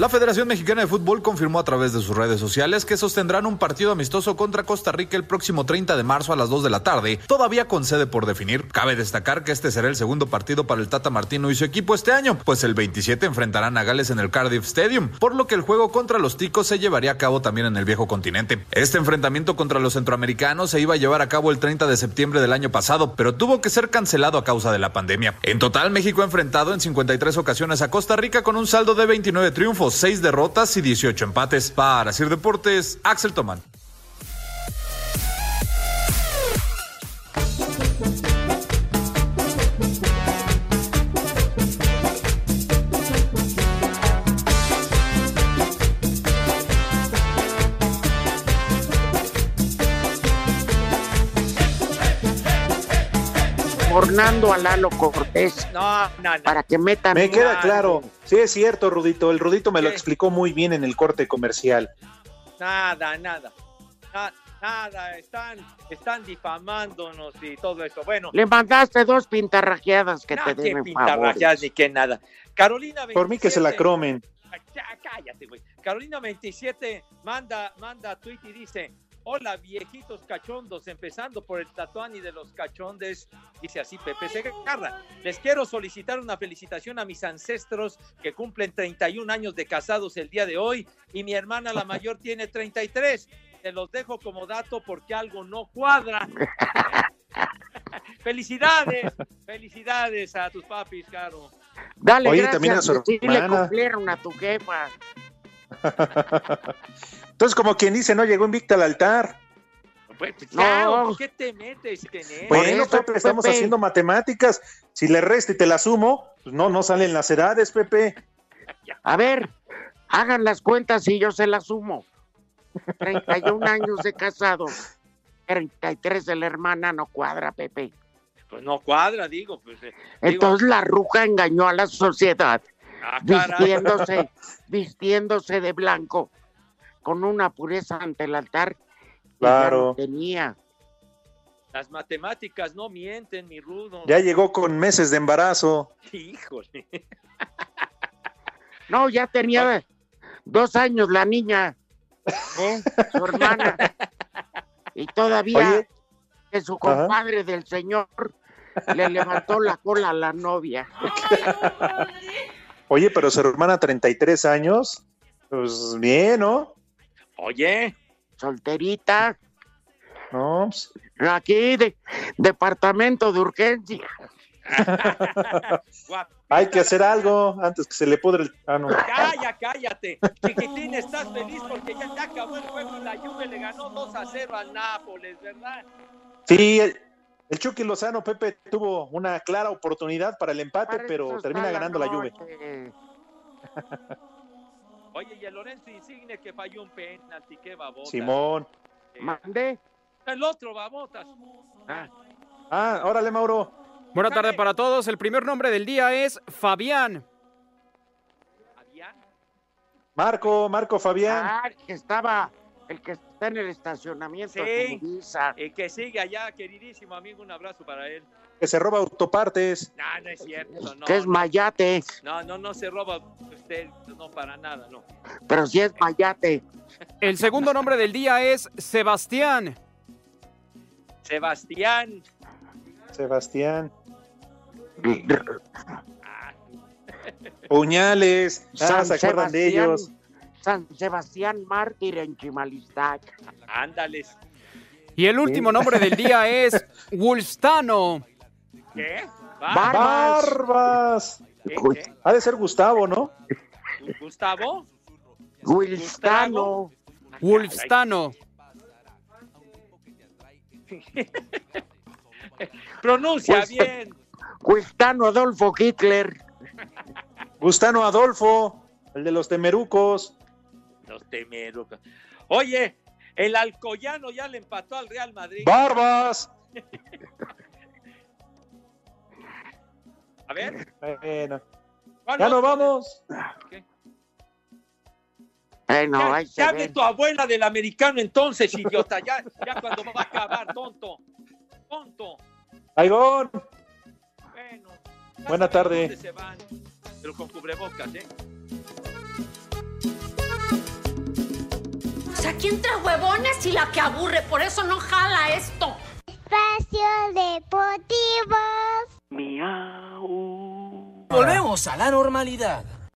La Federación Mexicana de Fútbol confirmó a través de sus redes sociales que sostendrán un partido amistoso contra Costa Rica el próximo 30 de marzo a las 2 de la tarde, todavía con sede por definir. Cabe destacar que este será el segundo partido para el Tata Martino y su equipo este año, pues el 27 enfrentarán a Gales en el Cardiff Stadium, por lo que el juego contra los ticos se llevaría a cabo también en el viejo continente. Este enfrentamiento contra los centroamericanos se iba a llevar a cabo el 30 de septiembre del año pasado, pero tuvo que ser cancelado a causa de la pandemia. En total, México ha enfrentado en 53 ocasiones a Costa Rica con un saldo de 29 triunfos, 6 derrotas y 18 empates. Para Sir Deportes, Axel Tomán. Tornando a Lalo Cortés No, no, no. para que metan. Me queda Nada. claro. Sí, es cierto, Rudito. El Rudito me lo explicó muy bien en el corte comercial. Nada, nada. Na- Nada, están, están difamándonos y todo eso. Bueno, Le mandaste dos pintarrajeadas que te qué deben pintarrajeadas ni qué nada. Carolina 27. Por mí que se la cromen. Ya, cállate, güey. Carolina 27 manda, manda tweet y dice: Hola, viejitos cachondos, empezando por el tatuani de los cachondes. Dice así Pepe Segarra. Les quiero solicitar una felicitación a mis ancestros que cumplen 31 años de casados el día de hoy y mi hermana la mayor tiene 33. Te los dejo como dato porque algo no cuadra. felicidades, felicidades a tus papis, Caro. Dale Oye, gracias, también a su sí le hermana. cumplieron a tu jefa. Entonces, como quien dice, no llegó invicta al altar. Pues, No. Bueno, eso, Pepe, estamos Pepe. haciendo matemáticas. Si le resto y te la sumo, pues no, no salen las edades, Pepe. A ver, hagan las cuentas y yo se las sumo. 31 años de casado. 33 de la hermana no cuadra, Pepe. Pues no cuadra, digo. Pues, eh, digo, Entonces la ruja engañó a la sociedad, ah, vistiéndose, vistiéndose de blanco, con una pureza ante el altar. que ya Claro. no tenía. Las matemáticas no mienten, mi rudo. Ya llegó con meses de embarazo. Híjole. No, ya tenía dos años la niña, ¿eh? su hermana. Y todavía Oye. que su Ajá. compadre del señor le levantó la cola a la novia. Oye, pero su hermana, 33 años. Pues bien, ¿no? Oye, Solterita, No, pues, aquí de departamento de urgencia. hay que hacer algo antes que se le pudre el. Ah, no. Calla, cállate. Chiquitín, estás feliz porque ya, ya acabó el juego y la Juve le ganó 2 a 0 al Nápoles, ¿verdad? Sí, el, Chucky Lozano, Pepe, tuvo una clara oportunidad para el empate, Para pero termina ganando la Juve. noche. Oye, y el Lorenzo Insigne que falló un penalti, qué babota. Simón. Mandé. El otro babotas. Ah, órale, Mauro. Buena tarde para todos. El primer nombre del día es Fabián. Fabián. Marco, Marco Fabián. Ah, el que estaba, el que Está en el estacionamiento Sí. Y que sigue allá, queridísimo amigo, un abrazo para él. Que se roba autopartes. No, no es cierto, no. que es Mayate, No, no, no se roba usted, no para nada, no. pero sí es Mayate. El segundo nombre del día es Sebastián. Sebastián. Sebastián. Puñales. Ah, ¿se acuerdan de ellos? San Sebastián Mártir en Chimalistac. Ándales. Y el último nombre del día es Wulstano. ¿Qué? Barbas. ¿Qué, qué? Ha de ser Gustavo, ¿no? ¿Gustavo? Wilstano. Wulstano. Pronuncia bien. Wilstano Adolfo Hitler. Gustano Adolfo, el de los temerucos. Los temerucos. Oye, el Alcoyano ya le empató al Real Madrid. Barbas. A ver. Bueno. ¿cuál Ya nos vamos. Bueno, Ya, ahí se ya hable ve. tu abuela del americano entonces, idiota. Ya, ya cuando va a acabar, tonto. Tonto. Aigón. Bueno. Buena tarde. ¿Dónde se van? Pero con cubrebocas, ¿eh? O sea, ¿quién trae huevones y la que aburre? Por eso no jala esto. Espacio Deportivo. Volvemos a la normalidad.